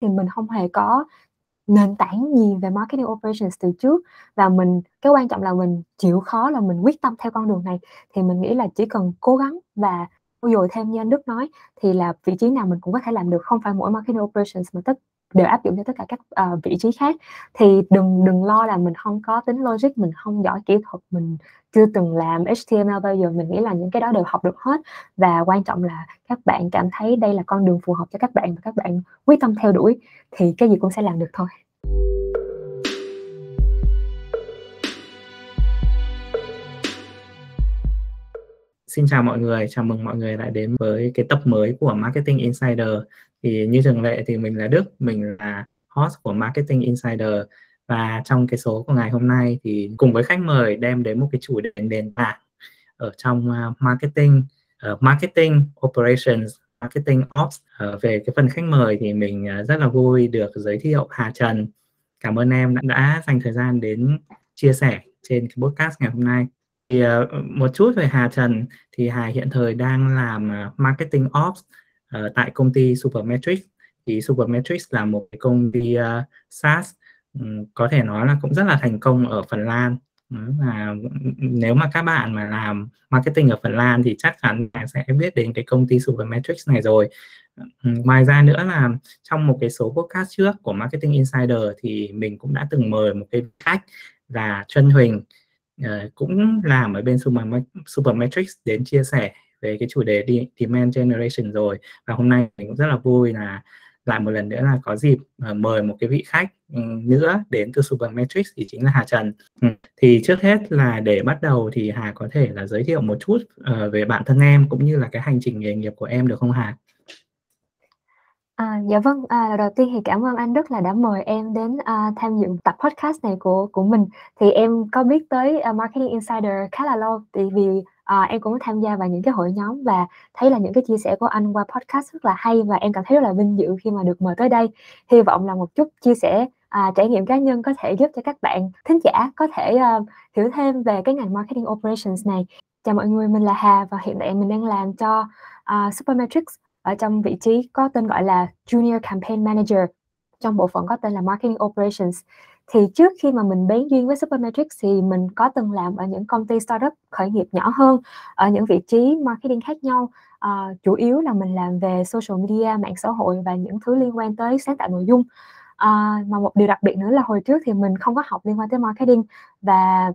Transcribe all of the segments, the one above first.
thì mình không hề có nền tảng gì về marketing operations từ trước. Và mình, cái quan trọng là mình chịu khó là mình quyết tâm theo con đường này. Thì mình nghĩ là chỉ cần cố gắng và dồi thêm như anh Đức nói, thì là vị trí nào mình cũng có thể làm được, không phải mỗi marketing operations mà tất đều áp dụng cho tất cả các uh, vị trí khác. Thì đừng đừng lo là mình không có tính logic mình không giỏi kỹ thuật mình chưa từng làm HTML bao giờ. Mình nghĩ là những cái đó đều học được hết. Và quan trọng là các bạn cảm thấy đây là con đường phù hợp cho các bạn và các bạn quyết tâm theo đuổi thì cái gì cũng sẽ làm được thôi. Xin chào mọi người, chào mừng mọi người lại đến với cái tập mới của Marketing Insider. Thì như thường lệ thì mình là Đức, mình là host của Marketing Insider và trong cái số của ngày hôm nay thì cùng với khách mời đem đến một cái chủ đề nền tảng ở trong uh, marketing, uh, marketing operations, marketing ops. Uh, về cái phần khách mời thì mình uh, rất là vui được giới thiệu Hà Trần. Cảm ơn em đã, đã dành thời gian đến chia sẻ trên cái podcast ngày hôm nay. Thì uh, một chút về Hà Trần thì Hà hiện thời đang làm uh, marketing ops uh, tại công ty Supermetrics. Thì Supermetrics là một cái công ty uh, SaaS um, có thể nói là cũng rất là thành công ở Phần Lan. Là nếu mà các bạn mà làm marketing ở Phần Lan thì chắc chắn bạn sẽ biết đến cái công ty Supermetrics này rồi. Ừ, ngoài ra nữa là trong một cái số podcast trước của Marketing Insider thì mình cũng đã từng mời một cái khách là Trân Huỳnh uh, cũng làm ở bên Supermetrics đến chia sẻ về cái chủ đề demand generation rồi và hôm nay mình cũng rất là vui là lại một lần nữa là có dịp ờ, mời một cái vị khách ừ, nữa đến từ Supermetrics thì chính là Hà Trần. Ừ, thì trước hết là để bắt đầu thì Hà có thể là giới thiệu một chút ờ, về bản thân em cũng như là cái hành trình nghề nghiệp của em được không Hà? À, dạ vâng, à, đầu tiên thì cảm ơn anh rất là đã mời em đến à, tham dự tập podcast này của của mình. Thì em có biết tới uh, Marketing Insider khá là lâu, thì vì à, em cũng tham gia vào những cái hội nhóm và thấy là những cái chia sẻ của anh qua podcast rất là hay và em cảm thấy rất là vinh dự khi mà được mời tới đây. Hy vọng là một chút chia sẻ à, trải nghiệm cá nhân có thể giúp cho các bạn thính giả có thể uh, hiểu thêm về cái ngành marketing operations này. Chào mọi người, mình là Hà và hiện tại mình đang làm cho ờ, uh, Supermetrics ở trong vị trí có tên gọi là Junior Campaign Manager trong bộ phận có tên là Marketing Operations. Thì trước khi mà mình bén duyên với Supermetrics thì mình có từng làm ở những công ty startup khởi nghiệp nhỏ hơn ở những vị trí marketing khác nhau. À, chủ yếu là mình làm về social media, mạng xã hội và những thứ liên quan tới sáng tạo nội dung. À, mà một điều đặc biệt nữa là hồi trước thì mình không có học liên quan tới marketing và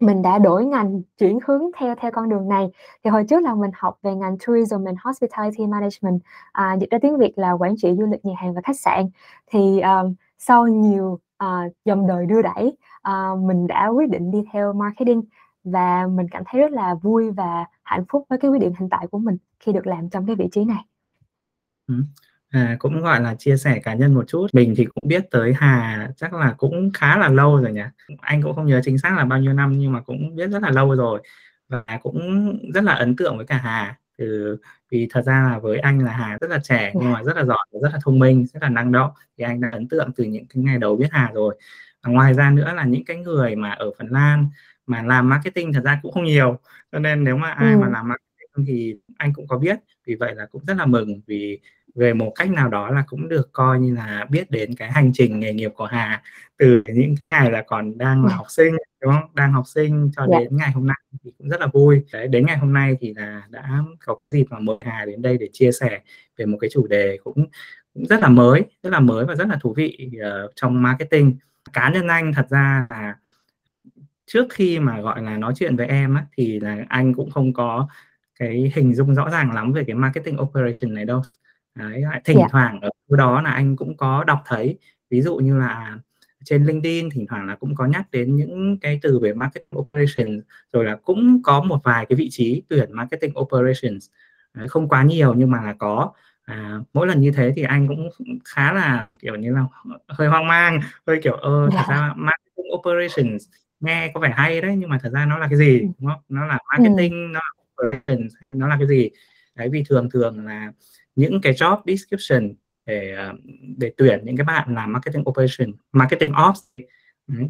mình đã đổi ngành chuyển hướng theo theo con đường này thì hồi trước là mình học về ngành tourism and hospitality management à, dịch ra tiếng việt là quản trị du lịch nhà hàng và khách sạn thì um, sau nhiều uh, dòng đời đưa đẩy uh, mình đã quyết định đi theo marketing và mình cảm thấy rất là vui và hạnh phúc với cái quyết định hiện tại của mình khi được làm trong cái vị trí này. Ừ. À, cũng gọi là chia sẻ cá nhân một chút mình thì cũng biết tới Hà chắc là cũng khá là lâu rồi nhỉ anh cũng không nhớ chính xác là bao nhiêu năm nhưng mà cũng biết rất là lâu rồi và cũng rất là ấn tượng với cả Hà từ vì thật ra là với anh là Hà rất là trẻ nhưng mà rất là giỏi rất là thông minh rất là năng động. Thì anh đã ấn tượng từ những cái ngày đầu biết Hà rồi. Và ngoài ra nữa là những cái người mà ở Phần Lan mà làm marketing thật ra cũng không nhiều. Cho nên nếu mà ai ừ. mà làm marketing thì anh cũng có biết. Vì vậy là cũng rất là mừng vì về một cách nào đó là cũng được coi như là biết đến cái hành trình nghề nghiệp của Hà từ những ngày là còn đang là học sinh đúng không đang học sinh cho yeah. Dạ. đến ngày hôm nay thì cũng rất là vui Đấy, đến ngày hôm nay thì là đã có dịp mà mời Hà đến đây để chia sẻ về một cái chủ đề cũng, cũng rất là mới rất là mới và rất là thú vị uh, trong marketing cá nhân anh thật ra là trước khi mà gọi là nói chuyện với em á, thì là anh cũng không có cái hình dung rõ ràng lắm về cái marketing operation này đâu Đấy, thỉnh yeah. Dạ. thoảng ở đó là anh cũng có đọc thấy ví dụ như là trên LinkedIn thỉnh thoảng là cũng có nhắc đến những cái từ về marketing operations rồi là cũng có một vài cái vị trí tuyển marketing operations Đấy, không quá nhiều nhưng mà là có à, mỗi lần như thế thì anh cũng khá là kiểu như là hơi hoang mang hơi kiểu ơ thật. Dạ. ra marketing operations nghe có vẻ hay đấy nhưng mà thật ra nó là cái gì ừ. đúng không nó là marketing ừ. nó là operations nó là cái gì đấy vì thường thường là những cái job description để ờ, để tuyển những cái bạn làm marketing operation marketing ops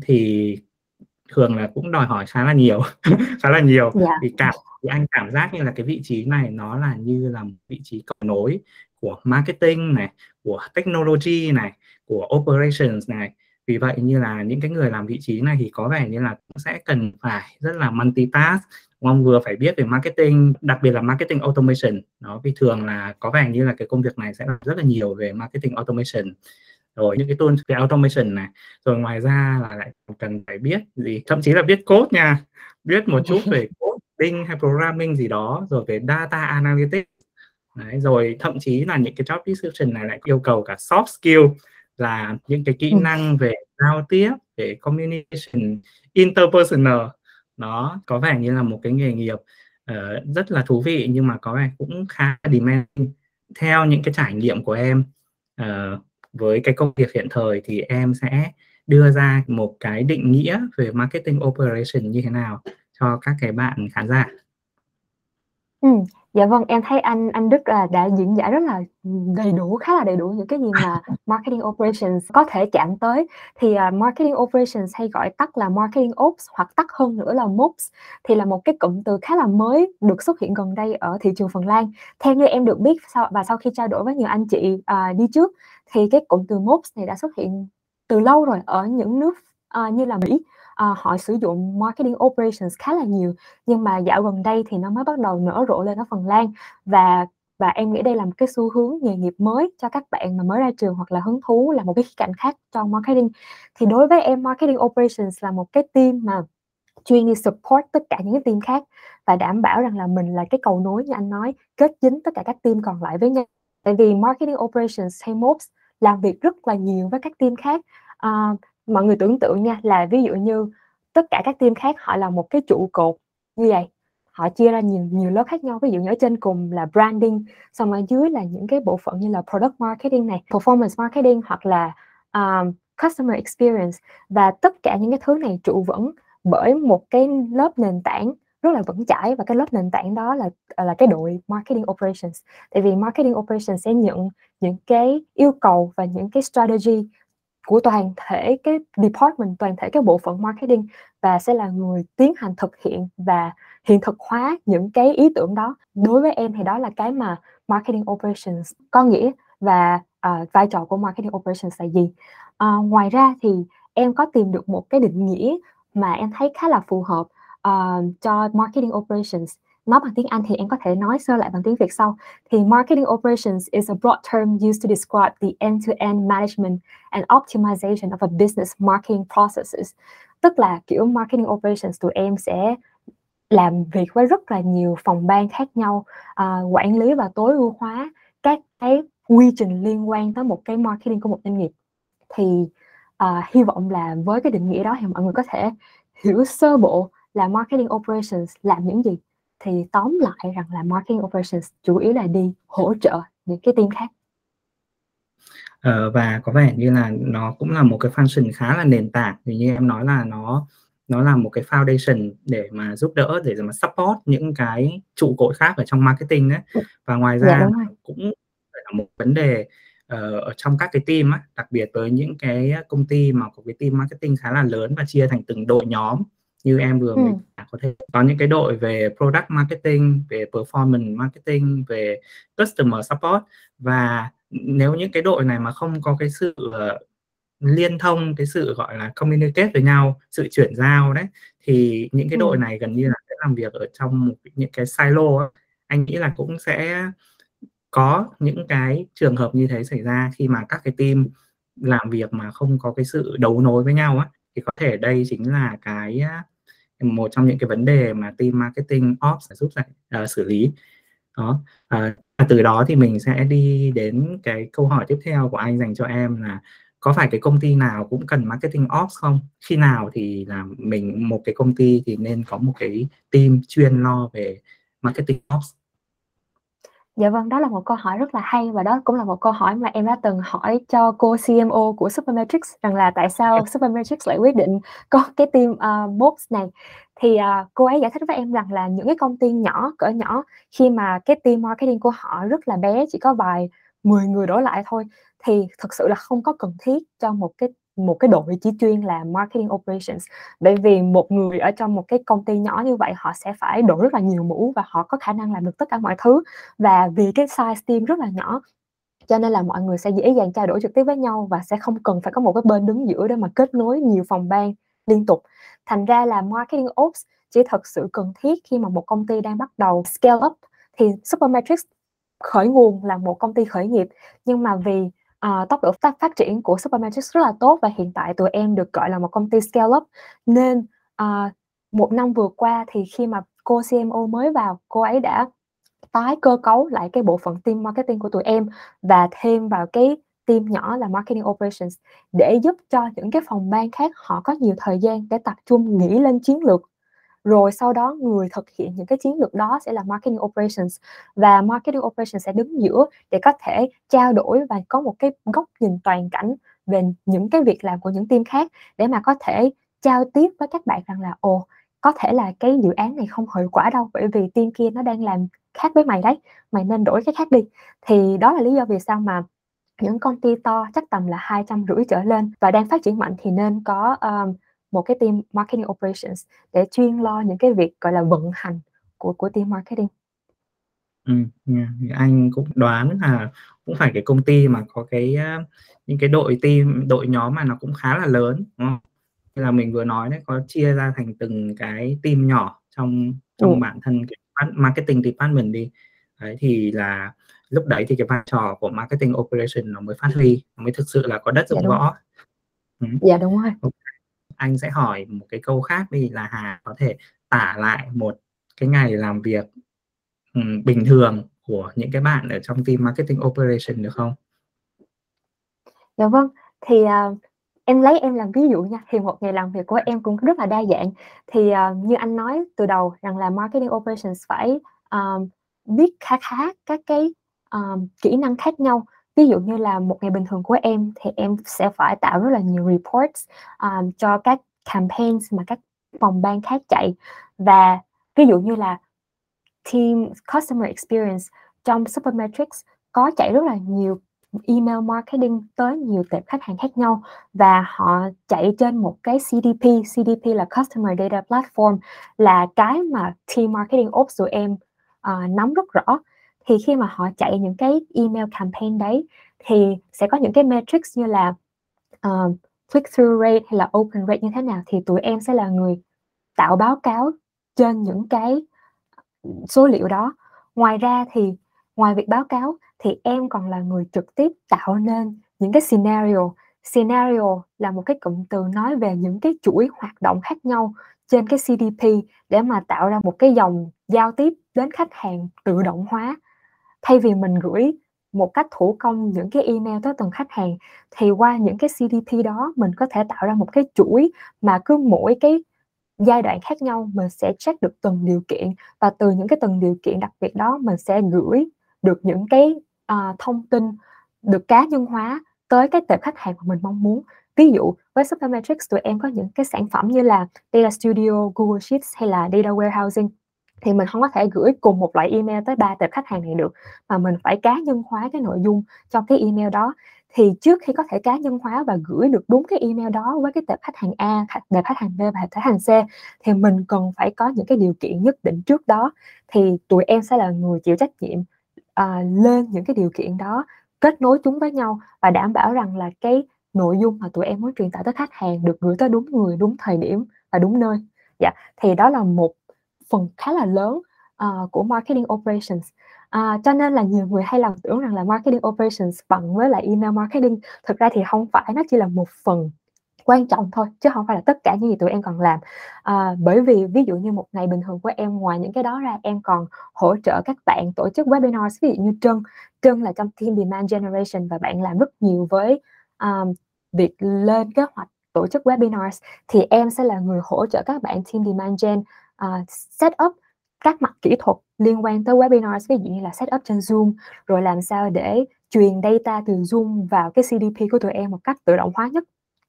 thì thường là cũng đòi hỏi khá là nhiều khá là nhiều yeah. Dạ. vì cảm thì anh cảm giác như là cái vị trí này nó là như là một vị trí cầu nối của marketing này của technology này của operations này vì vậy như là những cái người làm vị trí này thì có vẻ như là cũng sẽ cần phải rất là multitask. Ông vừa phải biết về marketing đặc biệt là marketing automation. Đó vì thường là có vẻ như là cái công việc này sẽ rất là nhiều về marketing automation. Rồi những cái tool về automation này. Rồi ngoài ra là lại cần phải biết gì? Thậm chí là biết code nha. Biết một chút về coding hay programming gì đó rồi về data analytics. Đấy, rồi thậm chí là những cái job description này lại yêu cầu cả soft skill là những cái kỹ ừ. năng về giao tiếp về communication interpersonal nó có vẻ như là một cái nghề nghiệp uh, rất là thú vị nhưng mà có vẻ cũng khá demanding theo những cái trải nghiệm của em uh, với cái công việc hiện thời thì em sẽ đưa ra một cái định nghĩa về marketing operation như thế nào cho các cái bạn khán giả. Ừ, dạ vâng, em thấy anh anh Đức là đã diễn giải rất là đầy đủ, khá là đầy đủ những cái gì mà marketing operations có thể chạm tới. Thì uh, marketing operations hay gọi tắt là marketing ops hoặc tắt hơn nữa là MOPS thì là một cái cụm từ khá là mới được xuất hiện gần đây ở thị trường Phần Lan. Theo như em được biết sau và sau khi trao đổi với nhiều anh chị uh, đi trước thì cái cụm từ MOPS này đã xuất hiện từ lâu rồi ở những nước uh, như là Mỹ uh, họ sử dụng marketing operations khá là nhiều nhưng mà dạo gần đây thì nó mới bắt đầu nở rộ lên ở Phần Lan. Và và em nghĩ đây là một cái xu hướng nghề nghiệp mới cho các bạn mà mới ra trường hoặc là hứng thú là một cái khía cạnh khác trong marketing. Thì đối với em marketing operations là một cái team mà chuyên đi support tất cả những cái team khác và đảm bảo rằng là mình là cái cầu nối như anh nói kết dính tất cả các team còn lại với nhau. Tại vì marketing operations hay MOPS làm việc rất là nhiều với các team khác. Uh, mọi người tưởng tượng nha là ví dụ như tất cả các team khác họ là một cái trụ cột như vậy. Họ chia ra nhiều nhiều lớp khác nhau ví dụ như ở trên cùng là branding xong ở dưới là những cái bộ phận như là product marketing này performance marketing hoặc là um, customer experience. Và tất cả những cái thứ này trụ vững bởi một cái lớp nền tảng rất là vững chãi và cái lớp nền tảng đó là à, là cái đội marketing operations. Tại vì marketing operations sẽ nhận những cái yêu cầu và những cái strategy của toàn thể cái department toàn thể cái bộ phận marketing và sẽ là người tiến hành thực hiện và hiện thực hóa những cái ý tưởng đó. Đối với em thì đó là cái mà marketing operations có nghĩa và uh, vai trò của marketing operations là gì. Uh, ngoài ra thì em có tìm được một cái định nghĩa mà em thấy khá là phù hợp uh, cho marketing operations nói bằng tiếng Anh thì em có thể nói sơ lại bằng tiếng Việt sau. Thì marketing operations is a broad term used to describe the end-to-end management and optimization of a business marketing processes. Tức là kiểu marketing operations tụi em sẽ làm việc với rất là nhiều phòng ban khác nhau, uh, quản lý và tối ưu hóa các cái quy trình liên quan tới một cái marketing của một doanh nghiệp. Thì uh, hy vọng là với cái định nghĩa đó thì mọi người có thể hiểu sơ bộ là marketing operations làm những gì thì tóm lại rằng là marketing operations chủ yếu là đi hỗ trợ những cái team khác. Ờ, và có vẻ như là nó cũng là một cái function khá là nền tảng. Vì như em nói là nó nó là một cái foundation để mà giúp đỡ để mà support những cái trụ cột khác ở trong marketing đấy và ngoài dạ, ra dạ, cũng là một vấn đề uh, ở trong các cái team á, đặc biệt với những cái công ty mà có cái team marketing khá là lớn và chia thành từng đội nhóm như em vừa mới ừ. có thể có những cái đội về product marketing về performance marketing về customer support và nếu những cái đội này mà không có cái sự uh, liên thông cái sự gọi là communicate với nhau sự chuyển giao đấy thì những cái đội ừ. này gần như là sẽ làm việc ở trong một, những cái silo ấy. anh nghĩ là cũng sẽ có những cái trường hợp như thế xảy ra khi mà các cái team làm việc mà không có cái sự đấu nối với nhau á thì có thể đây chính là cái một trong những cái vấn đề mà team marketing ops giúp giải, uh, xử lý. Đó uh, từ đó thì mình sẽ đi đến cái câu hỏi tiếp theo của anh dành cho em là có phải cái công ty nào cũng cần marketing ops không? Khi nào thì là mình một cái công ty thì nên có một cái team chuyên lo về marketing ops? Dạ vâng, đó là một câu hỏi rất là hay và đó cũng là một câu hỏi mà em đã từng hỏi cho cô CMO của Supermetrics rằng là tại sao Supermetrics lại quyết định có cái team uh, MOPS này. Thì uh, cô ấy giải thích với em rằng là những cái công ty nhỏ cỡ nhỏ khi mà cái team marketing của họ rất là bé chỉ có vài 10 người đổ lại thôi thì thực sự là không có cần thiết cho một cái một cái đội chỉ chuyên là marketing operations. Bởi vì một người ở trong một cái công ty nhỏ như vậy, họ sẽ phải đổi rất là nhiều mũ và họ có khả năng làm được tất cả mọi thứ. Và vì cái size team rất là nhỏ, cho nên là mọi người sẽ dễ dàng trao đổi trực tiếp với nhau và sẽ không cần phải có một cái bên đứng giữa để mà kết nối nhiều phòng ban liên tục. Thành ra là marketing ops chỉ thật sự cần thiết khi mà một công ty đang bắt đầu scale up. Thì Supermetrics khởi nguồn là một công ty khởi nghiệp, nhưng mà vì uh, tốc độ phát, phát triển của Supermetrics rất là tốt và hiện tại tụi em được gọi là một công ty scale up. Nên uh, một năm vừa qua thì khi mà cô CMO mới vào cô ấy đã tái cơ cấu lại cái bộ phận team marketing của tụi em và thêm vào cái team nhỏ là marketing operations để giúp cho những cái phòng ban khác họ có nhiều thời gian để tập trung nghĩ lên chiến lược rồi sau đó người thực hiện những cái chiến lược đó sẽ là marketing operations. Và marketing operations sẽ đứng giữa để có thể trao đổi và có một cái góc nhìn toàn cảnh về những cái việc làm của những team khác để mà có thể trao tiếp với các bạn rằng là ồ có thể là cái dự án này không hiệu quả đâu bởi vì team kia nó đang làm khác với mày đấy mày nên đổi cái khác đi. Thì đó là lý do vì sao mà những công ty to chắc tầm là hai trăm rưỡi trở lên và đang phát triển mạnh thì nên có um, một cái team marketing operations để chuyên lo những cái việc gọi là vận hành của của team marketing. Ừ, anh cũng đoán là cũng phải cái công ty mà có cái những cái đội team đội nhóm mà nó cũng khá là lớn đúng không? Như là mình vừa nói đấy có chia ra thành từng cái team nhỏ trong trong ừ. bản thân cái marketing department đi đấy thì là lúc đấy thì cái vai trò của marketing operation nó mới phát huy nó mới thực sự là có đất dụng dạ võ ừ. dạ đúng rồi anh sẽ hỏi một cái câu khác đi là Hà có thể tả lại một cái ngày làm việc um, bình thường của những cái bạn ở trong team marketing operation được không? Dạ vâng, thì uh, em lấy em làm ví dụ nha thì một ngày làm việc của em cũng rất là đa dạng thì uh, như anh nói từ đầu rằng là marketing operations phải um, biết khá khá các cái um, kỹ năng khác nhau ví dụ như là một ngày bình thường của em thì em sẽ phải tạo rất là nhiều reports um, cho các campaigns mà các phòng ban khác chạy. Và ví dụ như là team customer experience trong Supermetrics có chạy rất là nhiều email marketing tới nhiều tệp khách hàng khác nhau và họ chạy trên một cái CDP CDP là Customer Data Platform là cái mà team marketing ops tụi em uh, nắm rất rõ thì khi mà họ chạy những cái email campaign đấy thì sẽ có những cái metrics như là ờ, uh, click through rate hay là open rate như thế nào thì tụi em sẽ là người tạo báo cáo trên những cái số liệu đó. Ngoài ra thì ngoài việc báo cáo thì em còn là người trực tiếp tạo nên những cái scenario. Scenario là một cái cụm từ nói về những cái chuỗi hoạt động khác nhau trên cái CDP để mà tạo ra một cái dòng giao tiếp đến khách hàng tự động hóa thay vì mình gửi một cách thủ công những cái email tới từng khách hàng thì qua những cái CDP đó mình có thể tạo ra một cái chuỗi mà cứ mỗi cái giai đoạn khác nhau mình sẽ check được từng điều kiện. Và từ những cái từng điều kiện đặc biệt đó mình sẽ gửi được những cái uh, thông tin được cá nhân hóa tới cái tệp khách hàng mà mình mong muốn. Ví dụ với Supermetrics tụi em có những cái sản phẩm như là Data Studio, Google Sheets hay là Data Warehousing thì mình không có thể gửi cùng một loại email tới ba tệp khách hàng này được mà mình phải cá nhân hóa cái nội dung trong cái email đó. Thì trước khi có thể cá nhân hóa và gửi được đúng cái email đó với cái tệp khách hàng A, tệp khách hàng B và tệp khách hàng C thì mình cần phải có những cái điều kiện nhất định trước đó. Thì tụi em sẽ là người chịu trách nhiệm uh, lên những cái điều kiện đó kết nối chúng với nhau và đảm bảo rằng là cái nội dung mà tụi em muốn truyền tải tới khách hàng được gửi tới đúng người đúng thời điểm và đúng nơi. Dạ thì đó là một phần khá là lớn uh, của marketing operations. À, cho nên là nhiều người hay lầm tưởng rằng là marketing operations bằng với lại email marketing. Thực ra thì không phải nó chỉ là một phần quan trọng thôi chứ không phải là tất cả những gì tụi em còn làm. À, bởi vì ví dụ như một ngày bình thường của em ngoài những cái đó ra em còn hỗ trợ các bạn tổ chức webinar ví dụ như Trân. Trân là trong team demand generation và bạn làm rất nhiều với um, việc lên kế hoạch tổ chức webinars thì em sẽ là người hỗ trợ các bạn team demand gen uh, set up các mặt kỹ thuật liên quan tới webinars ví dụ như là set up trên Zoom rồi làm sao để truyền data từ Zoom vào cái CDP của tụi em một cách tự động hóa nhất.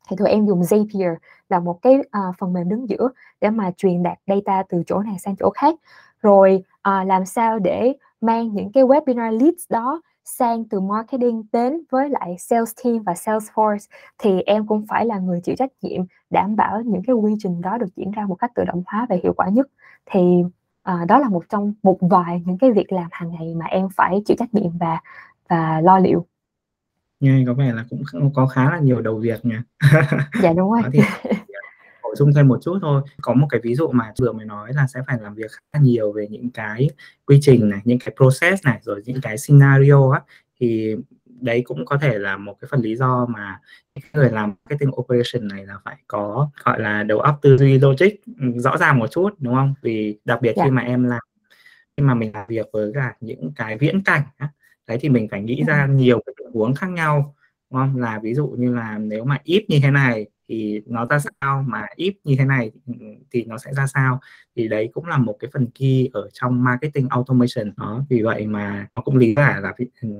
Thì tụi em dùng Zapier là một cái uh, phần mềm đứng giữa để mà truyền đạt data từ chỗ này sang chỗ khác. Rồi uh, làm sao để mang những cái webinar leads đó sang từ marketing đến với lại sales team và Salesforce thì em cũng phải là người chịu trách nhiệm đảm bảo những cái quy trình đó được diễn ra một cách tự động hóa và hiệu quả nhất thì à, đó là một trong một vài những cái việc làm hàng ngày mà em phải chịu trách nhiệm và và lo liệu Nghe có vẻ là cũng có khá là nhiều đầu việc nhỉ? Dạ, đúng rồi. Thì bổ sung thêm một chút thôi. Có một cái ví dụ mà vừa mới nói là sẽ phải làm việc khá là nhiều về những cái quy trình này, những cái process này, rồi những cái scenario á, thì đấy cũng có thể là một cái phần lý do mà người làm marketing operation này là phải có, gọi là, đầu óc tư duy logic, ừm, rõ ràng một chút, đúng không? Vì đặc biệt Dạ. khi mà em làm khi mà mình làm việc với cả những cái viễn cảnh á, đấy thì mình phải nghĩ ra Ừm. nhiều cái tình huống khác nhau, đúng không? Là ví dụ như là nếu mà if như thế này thì nó ra sao, mà if như thế này, ừm, thì nó sẽ ra sao. Thì đấy cũng là một cái phần key ở trong marketing automation. Đó, vì vậy mà nó cũng lý giải là ừm,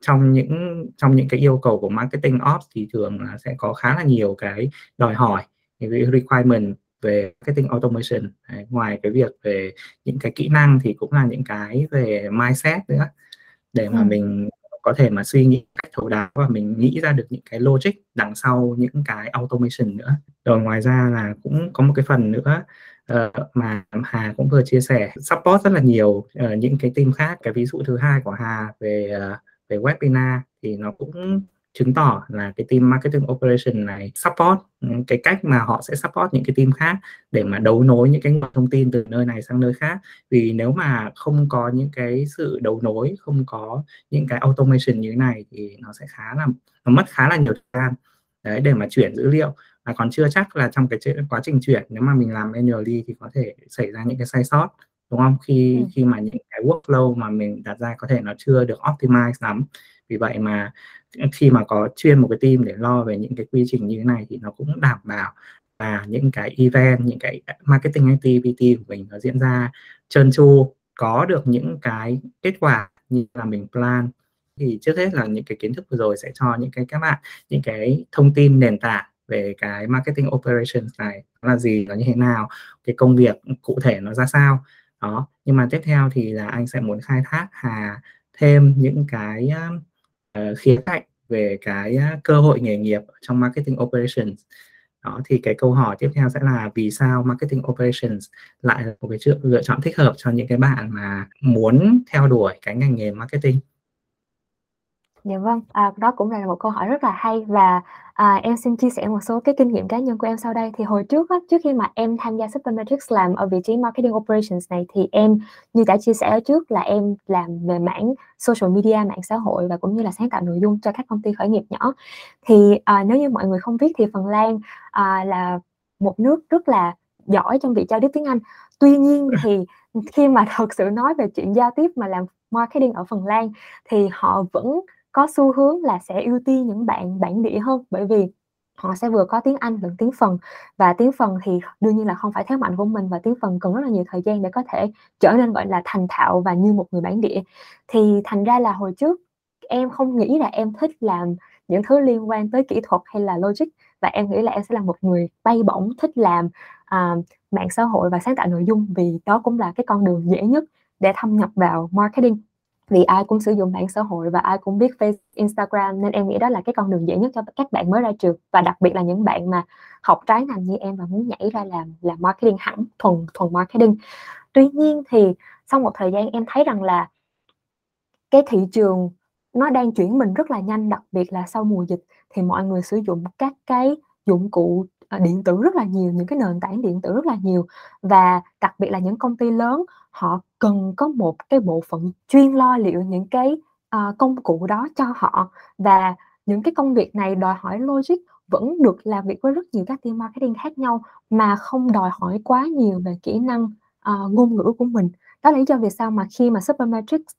trong những trong những cái yêu cầu của marketing ops thì thường là sẽ có khá là nhiều cái đòi hỏi, những cái requirement về marketing automation. Đấy, ngoài cái việc về những cái kỹ năng thì cũng là những cái về mindset nữa, để mà Ừm. mình có thể mà suy nghĩ cách thấu đáo và mình nghĩ ra được những cái logic đằng sau những cái automation nữa. Rồi ngoài ra là cũng có một cái phần nữa, uh, mà Hà cũng vừa chia sẻ, support rất là nhiều, uh, những cái team khác. Cái ví dụ thứ hai của Hà về, uh, về webinar thì nó cũng chứng tỏ là cái team marketing operation này support, ừm, cái cách mà họ sẽ support những cái team khác để mà đấu nối những cái nguồn thông tin từ nơi này sang nơi khác. Vì nếu mà không có những cái sự đấu nối, không có những cái automation như thế này thì nó sẽ khá là nó mất khá là nhiều thời gian, đấy, để mà chuyển dữ liệu. Và còn chưa chắc là trong cái quá trình chuyển nếu mà mình làm manually thì có thể xảy ra những cái sai sót, đúng không? Khi Ừm. khi mà những cái workflow mà mình đặt ra có thể nó chưa được optimize lắm. Vì vậy mà, khi mà có chuyên một cái team để lo về những cái quy trình như thế này thì nó cũng đảm bảo là những cái event, những cái marketing activity của mình nó diễn ra trơn tru, có được những cái kết quả như là mình plan. Thì trước hết là những cái kiến thức vừa rồi sẽ cho những cái các bạn những cái thông tin nền tảng về cái marketing operations này nó là gì, nó như thế nào, cái công việc, cụ thể nó ra sao. Đó, nhưng mà tiếp theo thì là anh sẽ muốn khai thác Hà thêm những cái, a, ờ, khía cạnh về cái, cơ hội nghề nghiệp trong marketing operations. Đó, thì cái câu hỏi tiếp theo sẽ là vì sao marketing operations lại là một cái lựa chọn thích hợp cho những cái bạn mà muốn theo đuổi cái ngành nghề marketing? Dạ vâng, à, đó cũng là một câu hỏi rất là hay và, à, em xin chia sẻ một số cái kinh nghiệm cá nhân của em sau đây. Thì hồi trước á, trước khi mà em tham gia Supermetrics làm ở vị trí marketing operations này thì em như đã chia sẻ ở trước là em làm về mảng social media, mạng xã hội và cũng như là sáng tạo nội dung cho các công ty khởi nghiệp nhỏ. Thì, à, nếu như mọi người không biết thì Phần Lan, à, là một nước rất là giỏi trong việc giao tiếp tiếng Anh. Tuy nhiên thì, khi mà thật sự nói về chuyện giao tiếp mà làm marketing ở Phần Lan thì họ vẫn có xu hướng là sẽ ưu tiên những bạn bản địa hơn, bởi vì họ sẽ vừa có tiếng Anh lẫn tiếng Phần. Và tiếng Phần thì đương nhiên là không phải thế mạnh của mình và tiếng Phần cần rất là nhiều thời gian để có thể trở nên, gọi là, thành thạo và như một người bản địa. Thì thành ra là hồi trước em không nghĩ là em thích làm những thứ liên quan tới kỹ thuật hay là logic và em nghĩ là em sẽ là một người bay bổng thích làm, uh, mạng xã hội và sáng tạo nội dung vì đó cũng là cái con đường dễ nhất để thâm nhập vào marketing. Vì ai cũng sử dụng mạng xã hội và ai cũng biết Facebook, Instagram nên em nghĩ đó là cái con đường dễ nhất cho các bạn mới ra trường và đặc biệt là những bạn mà học trái ngành như em và muốn nhảy ra làm làm marketing hẳn, thuần thuần marketing. Tuy nhiên thì sau một thời gian em thấy rằng là cái thị trường nó đang chuyển mình rất là nhanh, đặc biệt là sau mùa dịch thì mọi người sử dụng các cái dụng cụ, À, điện tử rất là nhiều, những cái nền tảng điện tử rất là nhiều và đặc biệt là những công ty lớn họ cần có một cái bộ phận chuyên lo liệu những cái, uh, công cụ đó cho họ. Và những cái công việc này đòi hỏi logic vẫn được làm việc với rất nhiều các team marketing khác nhau mà không đòi hỏi quá nhiều về kỹ năng, uh, ngôn ngữ của mình. Đó là lý do vì sao mà khi mà Supermetrics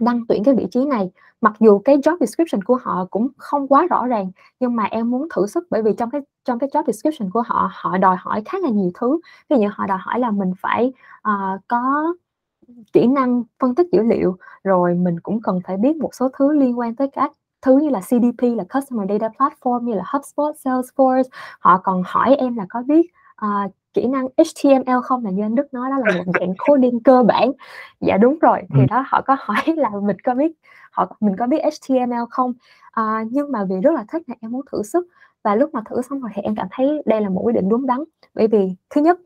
đăng tuyển cái vị trí này, mặc dù cái job description của họ cũng không quá rõ ràng, nhưng mà em muốn thử sức bởi vì trong cái trong cái job description của họ, họ đòi hỏi khá là nhiều thứ. Ví dụ họ đòi hỏi là mình phải, uh, có kỹ năng phân tích dữ liệu, rồi mình cũng cần phải biết một số thứ liên quan tới các thứ như là CDP là Customer Data Platform như là HubSpot, Salesforce. Họ còn hỏi em là có biết, uh, kỹ năng HTML không? Là như anh Đức nói đó là một dạng coding cơ bản. Dạ đúng rồi, thì Ừm. đó họ có hỏi là mình có biết họ mình có biết HTML không? Ờ, nhưng mà vì rất là thích nên em muốn thử sức và lúc mà thử xong rồi thì em cảm thấy đây là một quyết định đúng đắn. Bởi vì thứ nhất,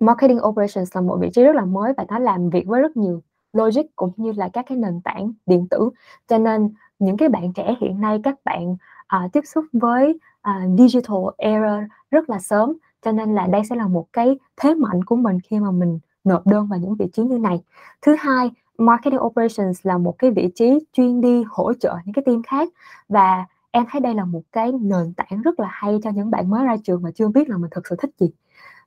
marketing operations là một vị trí rất là mới và nó làm việc với rất nhiều logic cũng như là các cái nền tảng điện tử. Cho nên những cái bạn trẻ hiện nay các bạn uh, tiếp xúc với uh, digital era rất là sớm cho nên là đây sẽ là một cái thế mạnh của mình khi mà mình nộp đơn vào những vị trí như này. Thứ hai, marketing operations là một cái vị trí chuyên đi hỗ trợ những cái team khác. Và em thấy đây là một cái nền tảng rất là hay cho những bạn mới ra trường mà chưa biết là mình thực sự thích gì.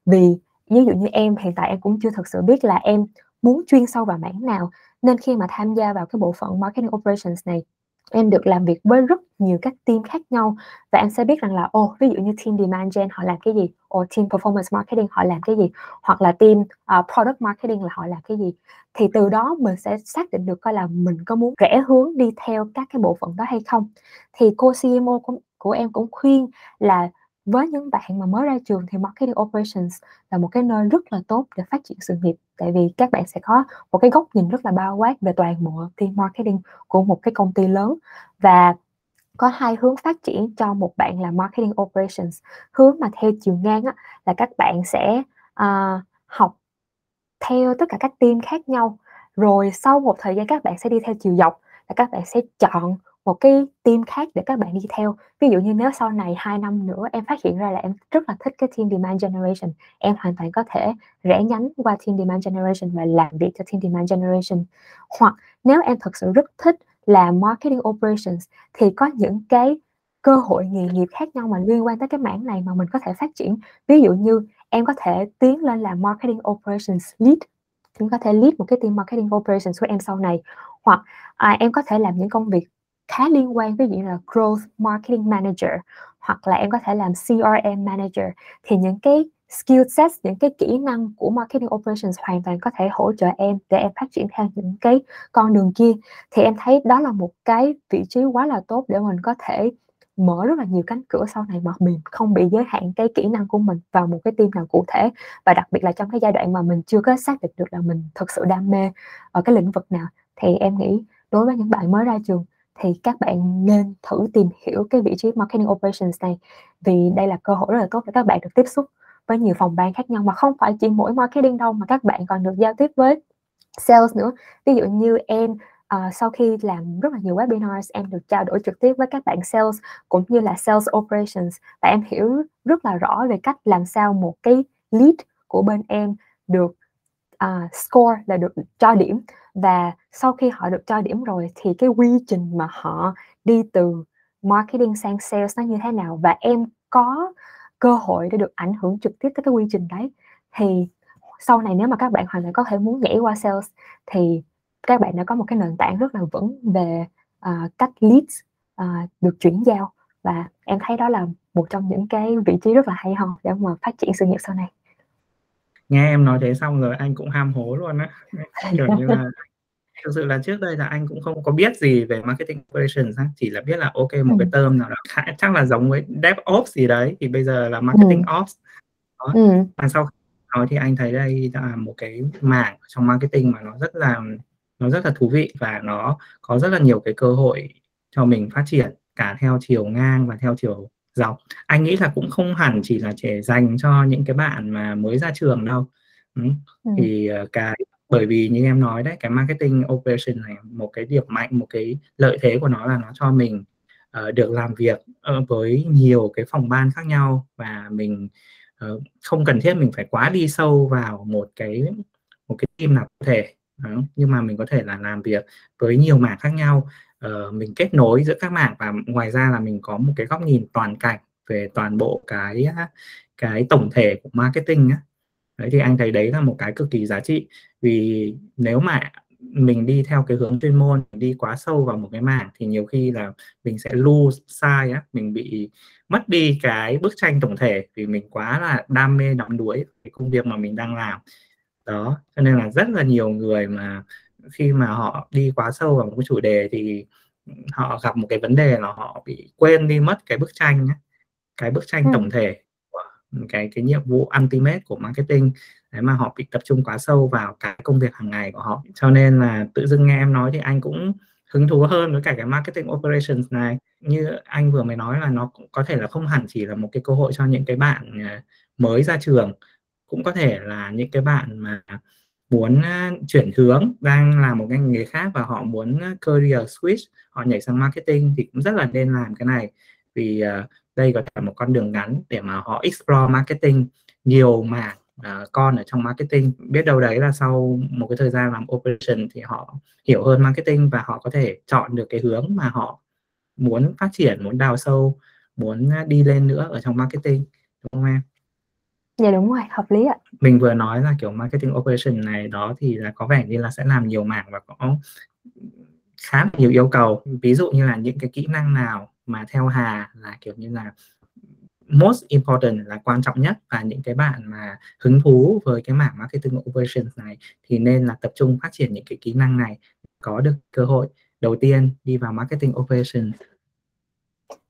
Vì ví dụ như em, hiện tại em cũng chưa thực sự biết là em muốn chuyên sâu vào mảng nào. Nên khi mà tham gia vào cái bộ phận marketing operations này, em được làm việc với rất nhiều các team khác nhau. Và em sẽ biết rằng là ô ví dụ như team demand gen họ làm cái gì? Or team performance marketing họ làm cái gì? Hoặc là team uh, product marketing là họ làm cái gì? Thì từ đó mình sẽ xác định được coi là mình có muốn rẽ hướng đi theo các cái bộ phận đó hay không. Thì cô CMO của, của em cũng khuyên là với những bạn mà mới ra trường thì marketing operations là một cái nơi rất là tốt để phát triển sự nghiệp. Tại vì các bạn sẽ có một cái góc nhìn rất là bao quát về toàn bộ team marketing của một cái công ty lớn. Và có hai hướng phát triển cho một bạn là marketing operations. Hướng mà theo chiều ngang á, là các bạn sẽ uh, học theo tất cả các team khác nhau. Rồi sau một thời gian các bạn sẽ đi theo chiều dọc là các bạn sẽ chọn một cái team khác để các bạn đi theo. Ví dụ như nếu sau này 2 năm nữa em phát hiện ra là em rất là thích cái team demand generation em hoàn toàn có thể rẽ nhánh qua team demand generation và làm việc cho team demand generation. Hoặc nếu em thực sự rất thích làm marketing operations thì có những cái cơ hội nghề nghiệp khác nhau mà liên quan tới cái mảng này mà mình có thể phát triển. Ví dụ như em có thể tiến lên làm marketing operations lead em có thể lead một cái team marketing operations của em sau này. Hoặc à, em có thể làm những công việc khá liên quan ví dụ như là growth marketing manager hoặc là em có thể làm CRM manager. Thì những cái skill set, những cái kỹ năng của marketing operations hoàn toàn có thể hỗ trợ em để em phát triển theo những cái con đường kia. Thì em thấy đó là một cái vị trí quá là tốt để mình có thể mở rất là nhiều cánh cửa sau này mà mình không bị giới hạn cái kỹ năng của mình vào một cái team nào cụ thể. Và đặc biệt là trong cái giai đoạn mà mình chưa có xác định được là mình thực sự đam mê ở cái lĩnh vực nào, thì em nghĩ đối với những bạn mới ra trường thì các bạn nên thử tìm hiểu cái vị trí marketing operations này, vì đây là cơ hội rất là tốt để các bạn được tiếp xúc với nhiều phòng ban khác nhau mà không phải chỉ mỗi marketing đâu mà các bạn còn được giao tiếp với sales nữa. Ví dụ như em uh, sau khi làm rất là nhiều webinars em được trao đổi trực tiếp với các bạn sales cũng như là sales operations và em hiểu rất là rõ về cách làm sao một cái lead của bên em được uh, score là được cho điểm. Và sau khi họ được cho điểm rồi thì cái quy trình mà họ đi từ marketing sang sales nó như thế nào và em có cơ hội để được ảnh hưởng trực tiếp tới cái quy trình đấy. Thì sau này nếu mà các bạn hoàn toàn có thể muốn nhảy qua sales thì các bạn đã có một cái nền tảng rất là vững về uh, cách leads uh, được chuyển giao. Và em thấy đó là một trong những cái vị trí rất là hay ho để mà phát triển sự nghiệp sau này. Nghe em nói thế xong rồi anh cũng ham hố luôn á. Kiểu như là thực sự là trước đây là anh cũng không có biết gì về marketing operations chỉ là biết là ok một ừ. cái term nào đó chắc là giống với DevOps gì đấy thì bây giờ là marketing ừ. ops đó. Ừ. và sau nói thì anh thấy đây là một cái mảng trong marketing mà nó rất là nó rất là thú vị và nó có rất là nhiều cái cơ hội cho mình phát triển cả theo chiều ngang và theo chiều dọc anh nghĩ là cũng không hẳn chỉ là chỉ dành cho những cái bạn mà mới ra trường đâu ừ. Ừ. thì uh, cái bởi vì như em nói đấy cái marketing operation này một cái điểm mạnh một cái lợi thế của nó là nó cho mình uh, được làm việc uh, với nhiều cái phòng ban khác nhau và mình uh, không cần thiết mình phải quá đi sâu vào một cái một cái team nào có thể đó. nhưng mà mình có thể là làm việc với nhiều mảng khác nhau uh, mình kết nối giữa các mảng và ngoài ra là mình có một cái góc nhìn toàn cảnh về toàn bộ cái cái tổng thể của marketing á đấy thì anh thấy đấy là một cái cực kỳ giá trị. Vì nếu mà mình đi theo cái hướng chuyên môn đi quá sâu vào một cái mảng thì nhiều khi là mình sẽ lose sai á mình bị mất đi cái bức tranh tổng thể vì mình quá là đam mê đắm đuối cái công việc mà mình đang làm. Đó cho nên là rất là nhiều người mà khi mà họ đi quá sâu vào một cái chủ đề thì họ gặp một cái vấn đề là họ bị quên đi mất cái bức tranh cái bức tranh ừ. tổng thể cái cái nhiệm vụ ultimate của marketing đấy mà họ bị tập trung quá sâu vào cái công việc hàng ngày của họ. Cho nên là tự dưng nghe em nói thì anh cũng hứng thú hơn với cả cái marketing operations này. Như anh vừa mới nói là nó cũng có thể là không hẳn chỉ là một cái cơ hội cho những cái bạn à, mới ra trường, cũng có thể là những cái bạn mà muốn à, chuyển hướng, đang làm một ngành nghề khác và họ muốn à, career switch, họ nhảy sang marketing thì cũng rất là nên làm cái này. Vì đây có thể là một con đường ngắn để mà họ explore marketing nhiều mảng uh, con ở trong marketing biết đâu đấy là sau một cái thời gian làm operation thì họ hiểu hơn marketing và họ có thể chọn được cái hướng mà họ muốn phát triển muốn đào sâu muốn đi lên nữa ở trong marketing đúng không em Dạ đúng rồi, hợp lý ạ. Mình vừa nói là kiểu marketing operation này đó thì là có vẻ như là sẽ làm nhiều mảng và có khá nhiều yêu cầu. Ví dụ như là những cái kỹ năng nào mà theo Hà là kiểu như là most important là quan trọng nhất và những cái bạn mà hứng thú với cái mảng marketing operations này thì nên là tập trung phát triển những cái kỹ năng này có được cơ hội đầu tiên đi vào marketing operations.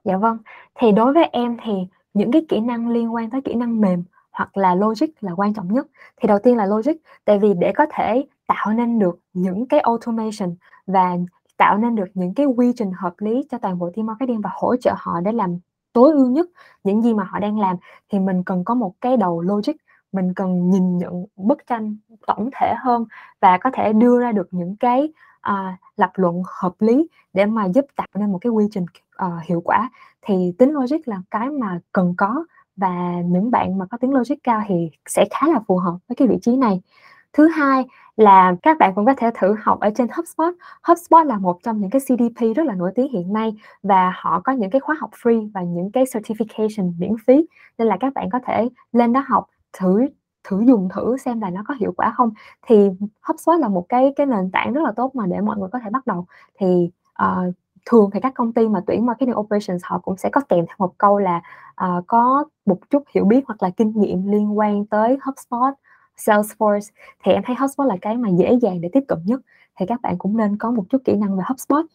Dạ vâng. Thì đối với em thì những cái kỹ năng liên quan tới kỹ năng mềm hoặc là logic là quan trọng nhất thì đầu tiên là logic, tại vì để có thể tạo nên được những cái automation và tạo nên được những cái quy trình hợp lý cho toàn bộ team marketing và hỗ trợ họ để làm tối ưu nhất những gì mà họ đang làm thì mình cần có một cái đầu logic mình cần nhìn nhận bức tranh tổng thể hơn và có thể đưa ra được những cái à, lập luận hợp lý để mà giúp tạo nên một cái quy trình uh, hiệu quả. Thì tính logic là cái mà cần có và những bạn mà có tiếng logic cao thì sẽ khá là phù hợp với cái vị trí này thứ hai là các bạn cũng có thể thử học ở trên HubSpot. HubSpot là một trong những cái CDP rất là nổi tiếng hiện nay và họ có những cái khóa học free và những cái certification miễn phí. Nên là các bạn có thể lên đó học thử thử dùng thử xem là nó có hiệu quả không. Thì HubSpot là một cái cái nền tảng rất là tốt mà để mọi người có thể bắt đầu. Thì uh, thường thì các công ty mà tuyển marketing operations họ cũng sẽ có kèm theo một câu là uh, có một chút hiểu biết hoặc là kinh nghiệm liên quan tới HubSpot, Salesforce thì em thấy HubSpot là cái mà dễ dàng để tiếp cận nhất thì các bạn cũng nên có một chút kỹ năng về HubSpot.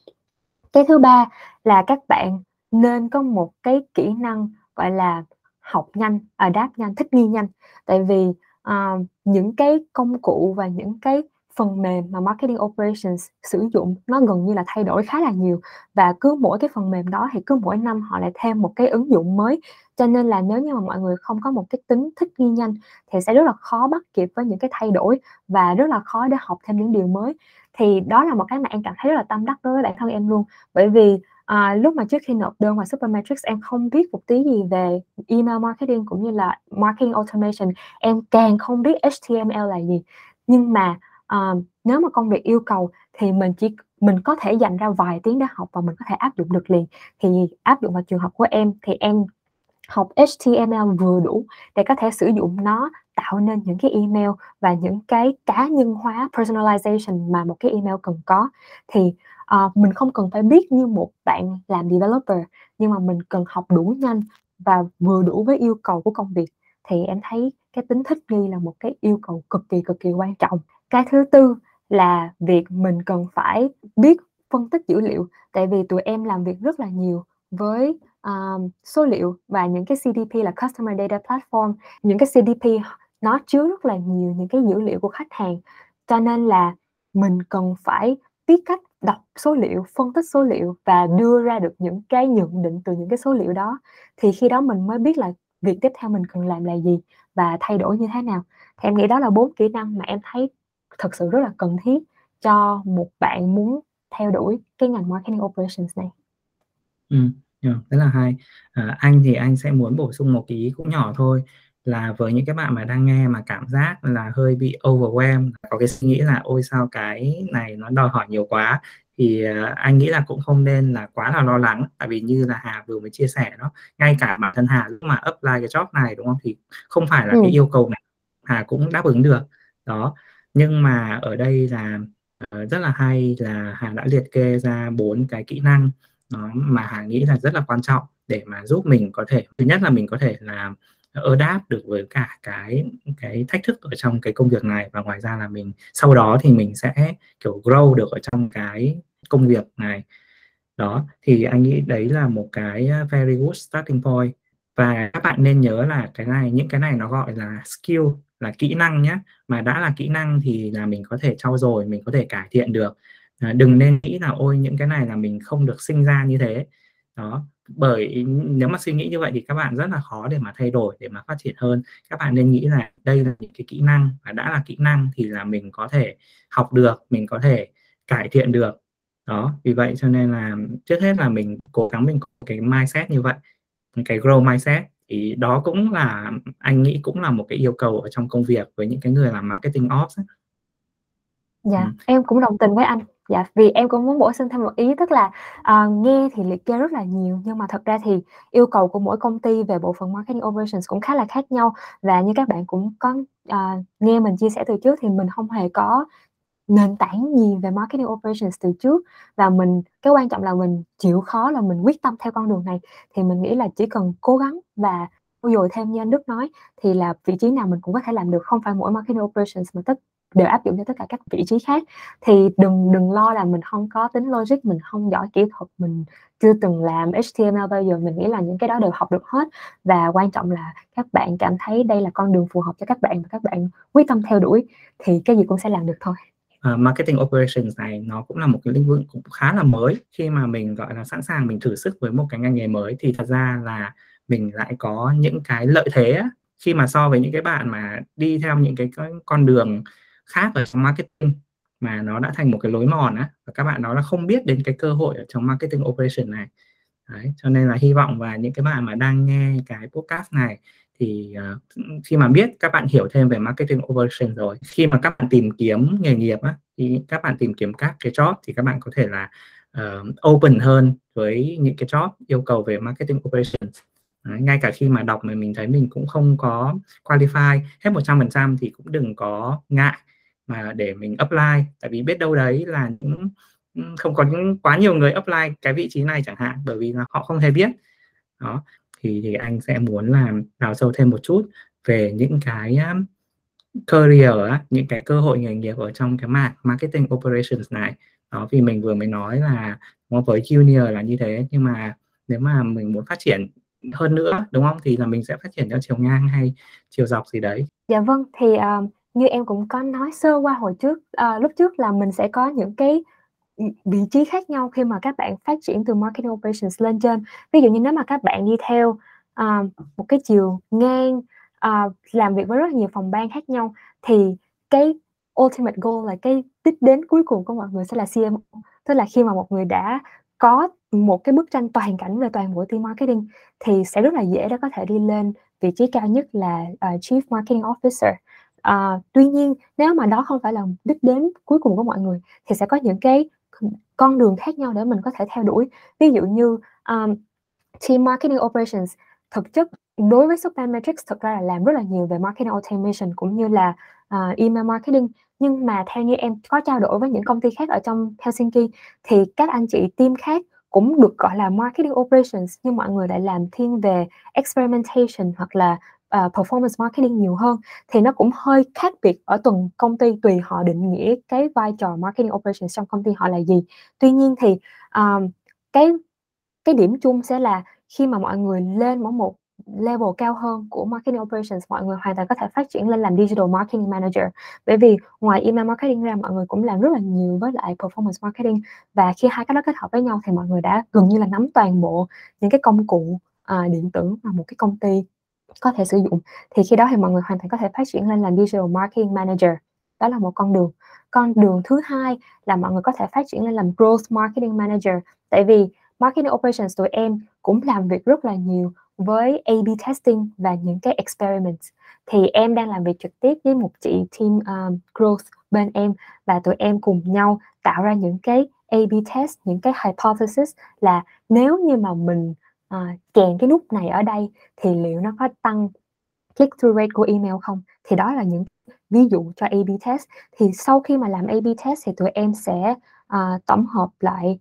Cái thứ ba là các bạn nên có một cái kỹ năng gọi là học nhanh, adapt nhanh, thích nghi nhanh. Tại vì uh, những cái công cụ và những cái phần mềm mà marketing operations sử dụng nó gần như là thay đổi khá là nhiều. Và cứ mỗi cái phần mềm đó thì cứ mỗi năm họ lại thêm một cái ứng dụng mới. Cho nên là nếu như mà mọi người không có một cái tính thích nghi nhanh thì sẽ rất là khó bắt kịp với những cái thay đổi và rất là khó để học thêm những điều mới. Thì đó là một cái mà em cảm thấy rất là tâm đắc đối với bản thân em luôn. Bởi vì à, lúc mà trước khi nộp đơn vào Supermetrics em không biết một tí gì về email marketing cũng như là marketing automation. Em càng không biết HTML là gì. Nhưng mà à, nếu mà công việc yêu cầu thì mình chỉ mình có thể dành ra vài tiếng để học và mình có thể áp dụng được liền. Thì áp dụng vào trường hợp của em thì em học HTML vừa đủ để có thể sử dụng nó tạo nên những cái email và những cái cá nhân hóa personalization mà một cái email cần có. Thì uh, mình không cần phải biết như một bạn làm developer nhưng mà mình cần học đủ nhanh và vừa đủ với yêu cầu của công việc. Thì em thấy cái tính thích nghi là một cái yêu cầu cực kỳ cực kỳ quan trọng cái thứ tư là việc mình cần phải biết phân tích dữ liệu tại vì tụi em làm việc rất là nhiều với um, số liệu và những cái CDP là Customer Data Platform. Những cái CDP nó chứa rất là nhiều những cái dữ liệu của khách hàng. Cho nên là mình cần phải biết cách đọc số liệu phân tích số liệu và đưa ra được những cái nhận định từ những cái số liệu đó. Thì khi đó mình mới biết là việc tiếp theo mình cần làm là gì và thay đổi như thế nào. Thì em nghĩ đó là bốn kỹ năng mà em thấy thực sự rất là cần thiết cho một bạn muốn theo đuổi cái ngành marketing operations này. Ừ, yeah, rất là hay. À, anh thì anh sẽ muốn bổ sung một ý cũng nhỏ thôi là với những cái bạn mà đang nghe mà cảm giác là hơi bị overwhelmed có cái suy nghĩ là ôi sao cái này nó đòi hỏi nhiều quá thì uh, anh nghĩ là cũng không nên là quá là lo lắng tại vì như là Hà vừa mới chia sẻ đó ngay cả bản thân Hà lúc mà apply cái job này đúng không thì không phải là ừ. cái yêu cầu này Hà cũng đáp ứng được đó nhưng mà ở đây là uh, rất là hay là Hà đã liệt kê ra bốn cái kỹ năng đó mà Hà nghĩ là rất là quan trọng để mà giúp mình có thể thứ nhất là mình có thể là đáp được với cả cái cái thách thức ở trong cái công việc này. Và ngoài ra là mình sau đó thì mình sẽ kiểu grow được ở trong cái công việc này. Đó thì anh nghĩ đấy là một cái ờ, very good starting point. Và các bạn nên nhớ là cái này những cái này nó gọi là skill là kỹ năng nhé mà đã là kỹ năng thì là mình có thể trau dồi mình có thể cải thiện được. À, đừng nên nghĩ là ôi những cái này là mình không được sinh ra như thế. Đó bởi nếu mà suy nghĩ như vậy thì các bạn rất là khó để mà thay đổi để mà phát triển hơn. Các bạn nên nghĩ là đây là những cái kỹ năng và đã là kỹ năng thì là mình có thể học được mình có thể cải thiện được. Đó vì vậy cho nên là trước hết là mình cố gắng mình có cái mindset như vậy cái grow mindset thì đó cũng là anh nghĩ cũng là một cái yêu cầu ở trong công việc với những cái người làm marketing ops ấy. Dạ, ừ. em cũng đồng tình với anh. Dạ, vì em cũng muốn bổ sung thêm một ý tức là à, nghe thì liệt kê rất là nhiều nhưng mà thật ra thì yêu cầu của mỗi công ty về bộ phận marketing operations cũng khá là khác nhau và như các bạn cũng có à, nghe mình chia sẻ từ trước thì mình không hề có nền tảng gì về marketing operations từ trước và mình, cái quan trọng là mình chịu khó là mình quyết tâm theo con đường này. Thì mình nghĩ là chỉ cần cố gắng và dồi thêm như anh Đức nói thì là vị trí nào mình cũng có thể làm được, không phải mỗi marketing operations mà tất, đều áp dụng cho tất cả các vị trí khác. Thì đừng đừng lo là mình không có tính logic, mình không giỏi kỹ thuật, mình chưa từng làm HTML bao giờ. Mình nghĩ là những cái đó đều học được hết. Và quan trọng là các bạn cảm thấy đây là con đường phù hợp cho các bạn và các bạn quyết tâm theo đuổi thì cái gì cũng sẽ làm được thôi uh, marketing operations này nó cũng là một cái lĩnh vực cũng khá là mới. Khi mà mình gọi là sẵn sàng mình thử sức với một cái ngành nghề mới thì thật ra là mình lại có những cái lợi thế khi mà so với những cái bạn mà đi theo những cái, con đường khác ở trong marketing mà nó đã thành một cái lối mòn á và các bạn đó là không biết đến cái cơ hội ở trong marketing operation này. Đấy, cho nên là hy vọng và những cái bạn mà đang nghe cái podcast này thì uh, khi mà biết các bạn hiểu thêm về marketing operation rồi khi mà các bạn tìm kiếm nghề nghiệp á, thì các bạn tìm kiếm các cái job thì các bạn có thể là uh, open hơn với những cái job yêu cầu về marketing operations Đấy, ngay cả khi mà đọc mà mình thấy mình cũng không có qualify hết 100% thì cũng đừng có ngại mà để mình apply tại vì biết đâu đấy là những ừ, không có những quá nhiều người apply cái vị trí này chẳng hạn bởi vì là họ không hề biết. Đó thì thì anh sẽ muốn làm đào sâu thêm một chút về những cái um, career những cái cơ hội nghề nghiệp ở trong cái mạng marketing operations này. Đó vì mình vừa mới nói là với junior là như thế nhưng mà nếu mà mình muốn phát triển hơn nữa đúng không? Thì là mình sẽ phát triển theo chiều ngang hay chiều dọc gì đấy. Dạ vâng thì uh, như em cũng có nói sơ qua hồi trước uh, lúc trước là mình sẽ có những cái vị trí khác nhau khi mà các bạn phát triển từ marketing operations lên trên. Ví dụ như nếu mà các bạn đi theo uh, một cái chiều ngang uh, làm việc với rất nhiều phòng ban khác nhau thì cái ultimate goal là cái đích đến cuối cùng của mọi người sẽ là CMO tức là khi mà một người đã có một cái bức tranh toàn cảnh về toàn bộ team marketing thì sẽ rất là dễ để có thể đi lên vị trí cao nhất là uh, chief marketing officer. Uh, tuy nhiên nếu mà đó không phải là đích đến cuối cùng của mọi người thì sẽ có những cái con đường khác nhau để mình có thể theo đuổi. Ví dụ như um, team marketing operations thực chất đối với Supply Metrics thực ra là làm rất là nhiều về marketing automation cũng như là uh, email marketing. Nhưng mà theo như em có trao đổi với những công ty khác ở trong Helsinki thì các anh chị team khác cũng được gọi là marketing operations nhưng mọi người lại làm thiên về experimentation hoặc là uh, performance marketing nhiều hơn thì nó cũng hơi khác biệt ở từng công ty tùy họ định nghĩa cái vai trò marketing operations trong công ty họ là gì. Tuy nhiên thì um, cái cái điểm chung sẽ là khi mà mọi người lên mỗi một level cao hơn của marketing operations mọi người hoàn toàn có thể phát triển lên làm digital marketing manager. Bởi vì ngoài email marketing ra mọi người cũng làm rất là nhiều với lại performance marketing. Và khi hai cái đó kết hợp với nhau thì mọi người đã gần như là nắm toàn bộ những cái công cụ uh, điện tử mà một cái công ty có thể sử dụng. Thì khi đó thì mọi người hoàn toàn có thể phát triển lên làm digital marketing manager. Đó là một con đường. Con đường thứ hai là mọi người có thể phát triển lên làm growth marketing manager. Tại vì marketing operations tụi em cũng làm việc rất là nhiều với A/B testing và những cái experiments. Thì em đang làm việc trực tiếp với một chị team um, growth bên em và tụi em cùng nhau tạo ra những cái A/B test những cái hypothesis là nếu như mà mình Ờ, à, kèn cái nút này ở đây thì liệu nó có tăng click through rate của email không thì đó là những ví dụ cho A/B test thì sau khi mà làm A/B test thì tụi em sẽ uh, tổng hợp lại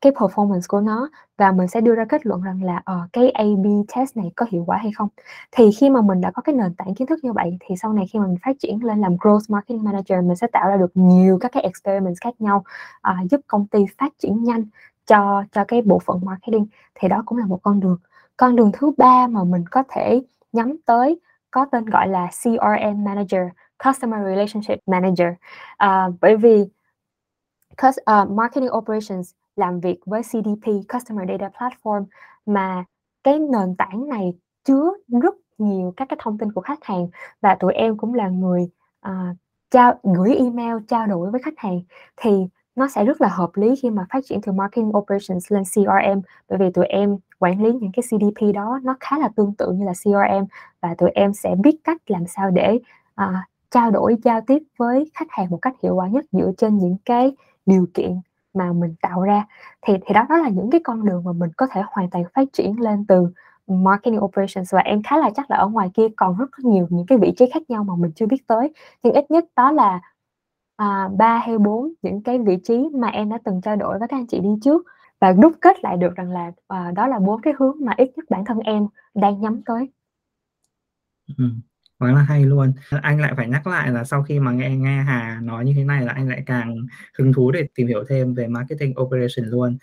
cái performance của nó và mình sẽ đưa ra kết luận rằng là uh, cái A/B test này có hiệu quả hay không. Thì khi mà mình đã có cái nền tảng kiến thức như vậy thì sau này khi mà mình phát triển lên làm growth marketing manager mình sẽ tạo ra được nhiều các cái experiments khác nhau uh, giúp công ty phát triển nhanh cho cho cái bộ phận marketing thì đó cũng là một con đường. Con đường thứ ba mà mình có thể nhắm tới có tên gọi là CRM manager, customer relationship manager. Uh, bởi vì uh, marketing operations làm việc với CDP Customer Data Platform mà cái nền tảng này chứa rất nhiều các cái thông tin của khách hàng và tụi em cũng là người uh, trao gửi email trao đổi với khách hàng thì nó sẽ rất là hợp lý khi mà phát triển từ marketing operations lên CRM bởi vì tụi em quản lý những cái CDP đó nó khá là tương tự như là CRM và tụi em sẽ biết cách làm sao để uh, trao đổi giao tiếp với khách hàng một cách hiệu quả nhất dựa trên những cái điều kiện mà mình tạo ra. Thì thì đó đó là những cái con đường mà mình có thể hoàn toàn phát triển lên từ marketing operations. Và em khá là chắc là ở ngoài kia còn rất nhiều những cái vị trí khác nhau mà mình chưa biết tới. Nhưng ít nhất đó là à, ba hay bốn những cái vị trí mà em đã từng trao đổi với các anh chị đi trước và đúc kết lại được rằng là uh, đó là bốn cái hướng mà ít nhất bản thân em đang nhắm tới. Ừ quá là hay luôn. Anh lại phải nhắc lại là sau khi mà nghe nghe Hà nói như thế này là anh lại càng hứng thú để tìm hiểu thêm về marketing operation luôn.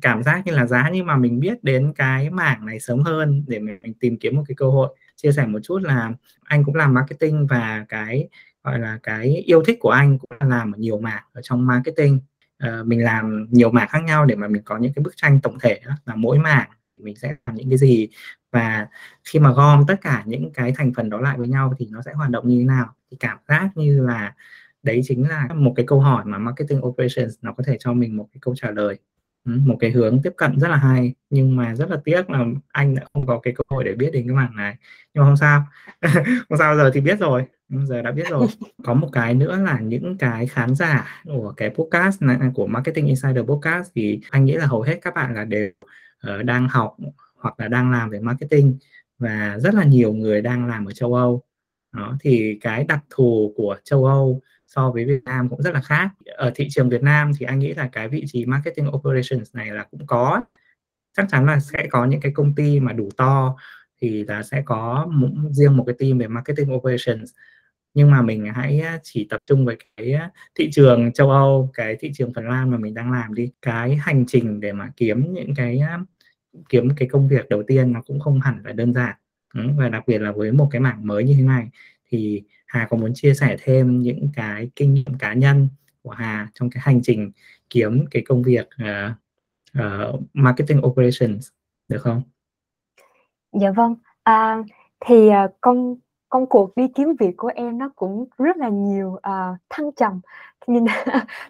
Cảm giác như là giá như mà mình biết đến cái mảng này sớm hơn để mình, mình tìm kiếm một cái cơ hội. Chia sẻ một chút là anh cũng làm marketing và cái gọi là cái yêu thích của anh cũng là làm ở nhiều mảng ở trong marketing. Uh, mình làm nhiều mảng khác nhau để mà mình có những cái bức tranh tổng thể đó, là mỗi mảng mình sẽ làm những cái gì. Và khi mà gom tất cả những cái thành phần đó lại với nhau thì nó sẽ hoạt động như thế nào? Thì cảm giác như là đấy chính là một cái câu hỏi mà marketing operations nó có thể cho mình một cái câu trả lời. Ừ, một cái hướng tiếp cận rất là hay nhưng mà rất là tiếc là anh đã không có cái cơ hội để biết đến cái mảng này. Nhưng mà không sao. Không sao giờ thì biết rồi giờ đã biết rồi. Có một cái nữa là những cái khán giả của cái podcast này à, của marketing insider podcast thì anh nghĩ là hầu hết các bạn là đều uh, đang học hoặc là đang làm về marketing và rất là nhiều người đang làm ở châu Âu. Đó thì cái đặc thù của châu Âu so với Việt Nam cũng rất là khác. Ở thị trường Việt Nam thì anh nghĩ là cái vị trí marketing operations này là cũng có. Chắc chắn là sẽ có những cái công ty mà đủ to thì là sẽ có một, riêng một cái team về marketing operations nhưng mà mình hãy chỉ tập trung về cái thị trường châu Âu cái thị trường Phần Lan mà mình đang làm đi cái hành trình để mà kiếm những cái kiếm cái công việc đầu tiên nó cũng không hẳn là đơn giản và đặc biệt là với một cái mảng mới như thế này thì Hà có muốn chia sẻ thêm những cái kinh nghiệm cá nhân của Hà trong cái hành trình kiếm cái công việc uh, uh, marketing operations được không? Dạ vâng. À, thì uh, con công cuộc đi kiếm việc của em nó cũng rất là nhiều uh, thăng trầm. nhìn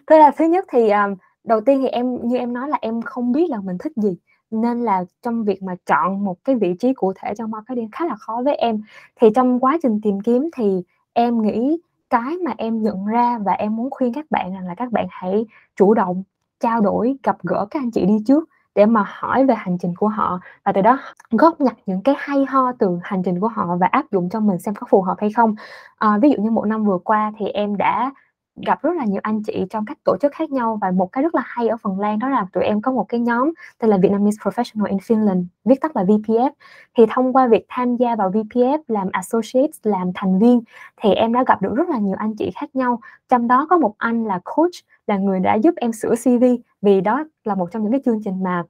thế là thứ nhất thì um, đầu tiên thì em như em nói là em không biết là mình thích gì nên là trong việc mà chọn một cái vị trí cụ thể trong marketing khá là khó với em thì trong quá trình tìm kiếm thì em nghĩ cái mà em nhận ra và em muốn khuyên các bạn rằng là các bạn hãy chủ động trao đổi gặp gỡ các anh chị đi trước để mà hỏi về hành trình của họ và từ đó góp nhặt những cái hay ho từ hành trình của họ và áp dụng cho mình xem có phù hợp hay không. À, ví dụ như một năm vừa qua thì em đã gặp rất là nhiều anh chị trong các tổ chức khác nhau và một cái rất là hay ở Phần Lan đó là tụi em có một cái nhóm tên là Vietnamese Professional in Finland viết tắt là VPF thì thông qua việc tham gia vào VPF làm associates làm thành viên thì em đã gặp được rất là nhiều anh chị khác nhau. Trong đó có một anh là coach là người đã giúp em sửa CV vì đó là một trong những cái chương trình mà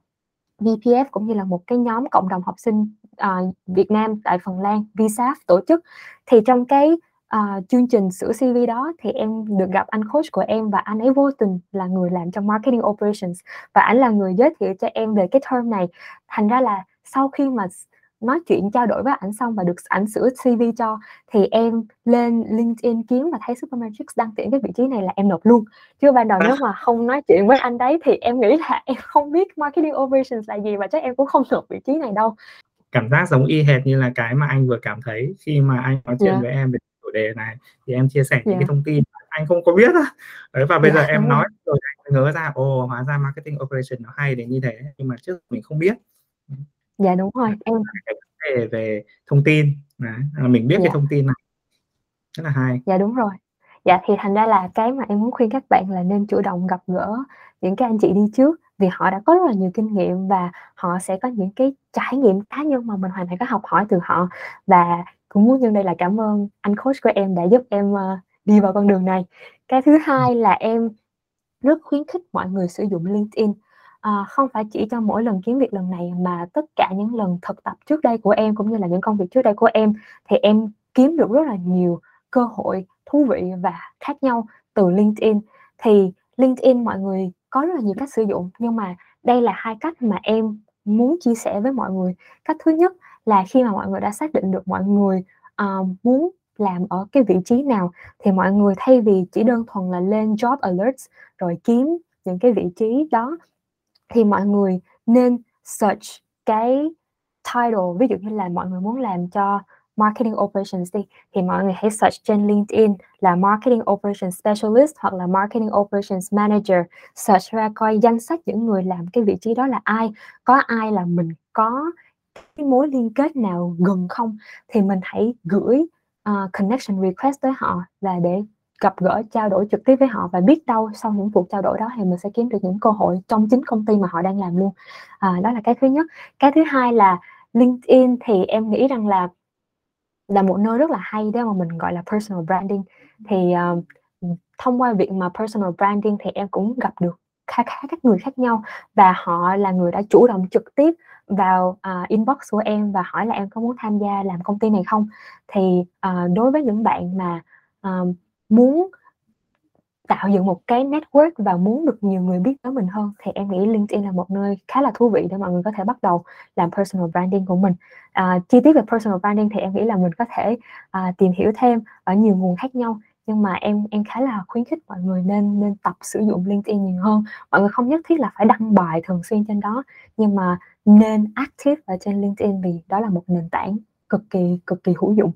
VPF cũng như là một cái nhóm cộng đồng học sinh uh, Việt Nam tại Phần Lan VSAF tổ chức. Thì trong cái uh, chương trình sửa CV đó thì em được gặp anh coach của em và anh ấy vô tình là người làm trong marketing operations và anh là người giới thiệu cho em về cái term này. Thành ra là sau khi mà nói chuyện trao đổi với ảnh xong và được ảnh sửa CV cho thì em lên LinkedIn kiếm và thấy Supermatrix đăng tuyển cái vị trí này là em nộp luôn chứ ban đầu nếu mà không nói chuyện với anh đấy thì em nghĩ là em không biết marketing operations là gì và chắc em cũng không nộp vị trí này đâu cảm giác giống y hệt như là cái mà anh vừa cảm thấy khi mà anh nói chuyện yeah. Dạ. với em về chủ đề này thì em chia sẻ yeah. những cái dạ. thông tin anh không có biết đấy và bây yeah, giờ dạ, em nói rồi anh ngớ ra ồ hóa ra marketing operation nó hay đến như thế nhưng mà trước mình không biết dạ đúng rồi em. về về thông tin. Đấy, mình biết dạ. cái thông tin này. Rất là hay. Dạ đúng rồi. Dạ thì thành ra là cái mà em muốn khuyên các bạn là nên chủ động gặp gỡ những cái anh chị đi trước vì họ đã có rất là nhiều kinh nghiệm và họ sẽ có những cái trải nghiệm cá nhân mà mình hoàn toàn có học hỏi từ họ. Và cũng muốn nhân đây là cảm ơn anh coach của em đã giúp em uh, đi vào con đường này. Cái thứ hai là em rất khuyến khích mọi người sử dụng LinkedIn à, không phải chỉ cho mỗi lần kiếm việc lần này mà tất cả những lần thực tập trước đây của em cũng như là những công việc trước đây của em thì em kiếm được rất là nhiều cơ hội thú vị và khác nhau từ LinkedIn. Thì LinkedIn mọi người có rất là nhiều cách sử dụng nhưng mà đây là hai cách mà em muốn chia sẻ với mọi người. Cách thứ nhất là khi mà mọi người đã xác định được mọi người uh, muốn làm ở cái vị trí nào thì mọi người thay vì chỉ đơn thuần là lên job alerts rồi kiếm những cái vị trí đó thì mọi người nên search cái title ví dụ như là mọi người muốn làm cho marketing operations đi thì mọi người hãy search trên LinkedIn là marketing operations specialist hoặc là marketing operations manager. Search ra coi danh sách những người làm cái vị trí đó là ai có ai là mình có cái mối liên kết nào gần không thì mình hãy gửi uh, connection request tới họ là để gặp gỡ trao đổi trực tiếp với họ và biết đâu sau những cuộc trao đổi đó thì mình sẽ kiếm được những cơ hội trong chính công ty mà họ đang làm luôn. À, đó là cái thứ nhất. Cái thứ hai là LinkedIn thì em nghĩ rằng là là một nơi rất là hay đó mà mình gọi là personal branding. Thì uh, thông qua việc mà personal branding thì em cũng gặp được khá khá các người khác nhau và họ là người đã chủ động trực tiếp vào uh, inbox của em và hỏi là em có muốn tham gia làm công ty này không? Thì uh, đối với những bạn mà uh, muốn tạo dựng một cái network và muốn được nhiều người biết tới mình hơn thì em nghĩ LinkedIn là một nơi khá là thú vị để mọi người có thể bắt đầu làm personal branding của mình. À, chi tiết về personal branding thì em nghĩ là mình có thể à, tìm hiểu thêm ở nhiều nguồn khác nhau nhưng mà em em khá là khuyến khích mọi người nên nên tập sử dụng LinkedIn nhiều hơn. Mọi người không nhất thiết là phải đăng bài thường xuyên trên đó nhưng mà nên active ở trên LinkedIn vì đó là một nền tảng cực kỳ cực kỳ hữu dụng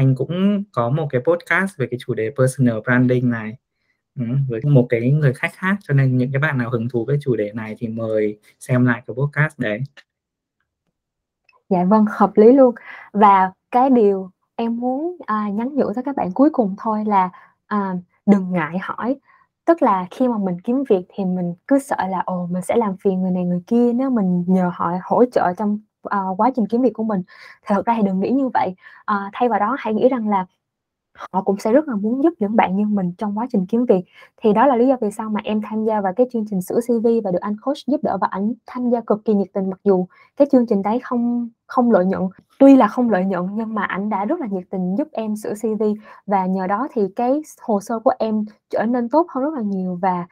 anh cũng có một cái podcast về cái chủ đề personal branding này. Ừ, với một cái người khách khác cho nên những cái bạn nào hứng thú với chủ đề này thì mời xem lại cái podcast đấy. Dạ vâng hợp lý luôn. Và cái điều em muốn à, nhắn nhủ tới các bạn cuối cùng thôi là à, đừng ngại hỏi. Tức là khi mà mình kiếm việc thì mình cứ sợ là ồ mình sẽ làm phiền người này người kia nếu mình nhờ họ hỗ trợ trong uh, quá trình kiếm việc của mình. Thì thật ra thì đừng nghĩ như vậy. Uh, thay vào đó hãy nghĩ rằng là họ cũng sẽ rất là muốn giúp những bạn như mình trong quá trình kiếm việc. Thì đó là lý do vì sao mà em tham gia vào cái chương trình sửa CV và được anh coach giúp đỡ và ảnh tham gia cực kỳ nhiệt tình. Mặc dù cái chương trình đấy không không lợi nhuận tuy là không lợi nhuận nhưng mà ảnh đã rất là nhiệt tình giúp em sửa CV và nhờ đó thì cái hồ sơ của em trở nên tốt hơn rất là nhiều và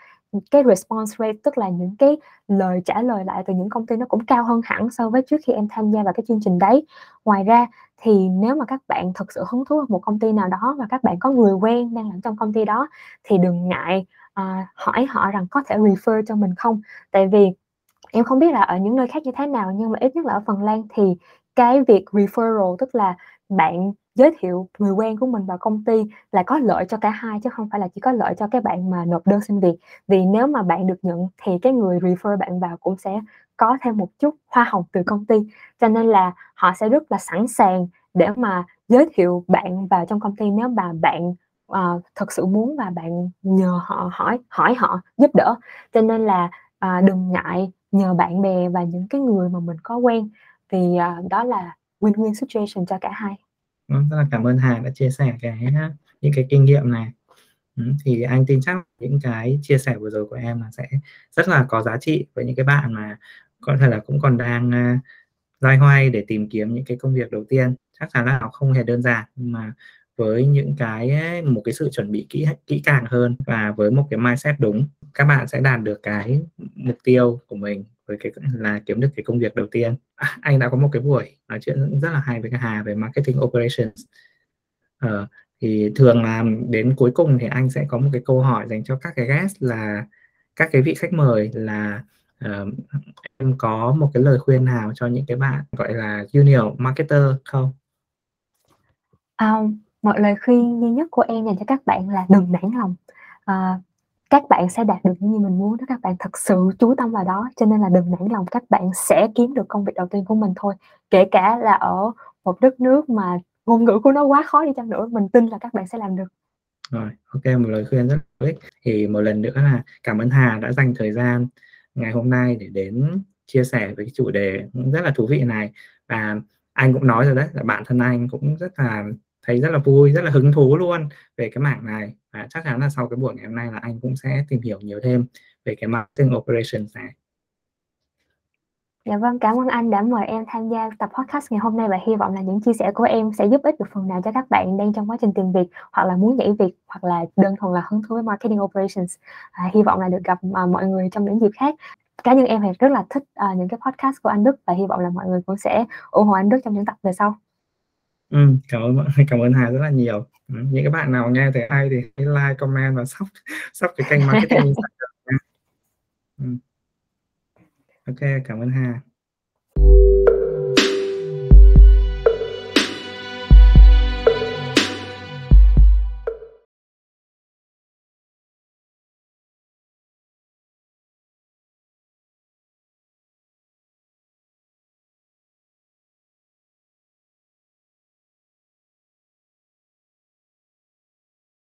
cái response rate tức là những cái lời trả lời lại từ những công ty nó cũng cao hơn hẳn so với trước khi em tham gia vào cái chương trình đấy. Ngoài ra thì nếu mà các bạn thực sự hứng thú vào một công ty nào đó và các bạn có người quen đang làm trong công ty đó thì đừng ngại uh, hỏi họ rằng có thể refer cho mình không. Tại vì em không biết là ở những nơi khác như thế nào nhưng mà ít nhất là ở Phần Lan thì cái việc referral tức là bạn giới thiệu người quen của mình vào công ty là có lợi cho cả hai chứ không phải là chỉ có lợi cho cái bạn mà nộp đơn xin việc. Vì nếu mà bạn được nhận thì cái người refer bạn vào cũng sẽ có thêm một chút hoa hồng từ công ty. Cho nên là họ sẽ rất là sẵn sàng để mà giới thiệu bạn vào trong công ty nếu mà bạn uh, thật sự muốn và bạn nhờ họ hỏi hỏi họ giúp đỡ. Cho nên là uh, đừng ngại nhờ bạn bè và những cái người mà mình có quen thì uh, đó là win-win situation cho cả hai. Ừ, rất là cảm ơn Hà đã chia sẻ cái à, những cái kinh nghiệm này. Ừ, thì anh tin chắc những cái chia sẻ vừa rồi của em là sẽ rất là có giá trị với những cái bạn mà có thể là cũng còn đang uh, loay hoay để tìm kiếm những cái công việc đầu tiên. Chắc chắn là nó không hề đơn giản nhưng mà với những cái một cái sự chuẩn bị kỹ kỹ càng hơn và với một cái mindset đúng các bạn sẽ đạt được cái mục tiêu của mình với cái là kiếm được cái công việc đầu tiên à, anh đã có một cái buổi nói chuyện rất là hay với cái Hà về marketing operations ờ, thì thường là đến cuối cùng thì anh sẽ có một cái câu hỏi dành cho các cái guest là các cái vị khách mời là uh, em có một cái lời khuyên nào cho những cái bạn gọi là junior marketer không? Ờ, à, một lời khuyên duy nhất của em dành cho các bạn là đừng nản lòng. Uh, các bạn sẽ đạt được những gì mình muốn nếu các bạn thật sự chú tâm vào đó. Cho nên là đừng nản lòng, các bạn sẽ kiếm được công việc đầu tiên của mình thôi. Kể cả là ở một đất nước mà ngôn ngữ của nó quá khó đi chăng nữa, mình tin là các bạn sẽ làm được. Rồi, ok, một lời khuyên rất là ích. Thì một lần nữa là cảm ơn Hà đã dành thời gian ngày hôm nay để đến chia sẻ với cái chủ đề rất là thú vị này. Và anh cũng nói rồi đấy, là bản thân anh cũng rất là thấy rất là vui, rất là hứng thú luôn về cái mảng này và chắc chắn là sau cái buổi ngày hôm nay là anh cũng sẽ tìm hiểu nhiều thêm về cái marketing operations này Dạ vâng, cảm ơn anh đã mời em tham gia tập podcast ngày hôm nay và hy vọng là những chia sẻ của em sẽ giúp ích được phần nào cho các bạn đang trong quá trình tìm việc hoặc là muốn nhảy việc hoặc là đơn thuần là hứng thú với marketing operations. À, hy vọng là được gặp à, mọi người trong những dịp khác. Cá nhân em thì rất là thích à, những cái podcast của anh Đức và hy vọng là mọi người cũng sẽ ủng hộ anh Đức trong những tập về sau. Ừ, cảm ơn cảm ơn Hà rất là nhiều. Ừ, những cái bạn nào nghe thấy hay thì hãy like, comment và sub sub cái kênh marketing Insider nha. Ừ. Ok, cảm ơn Hà.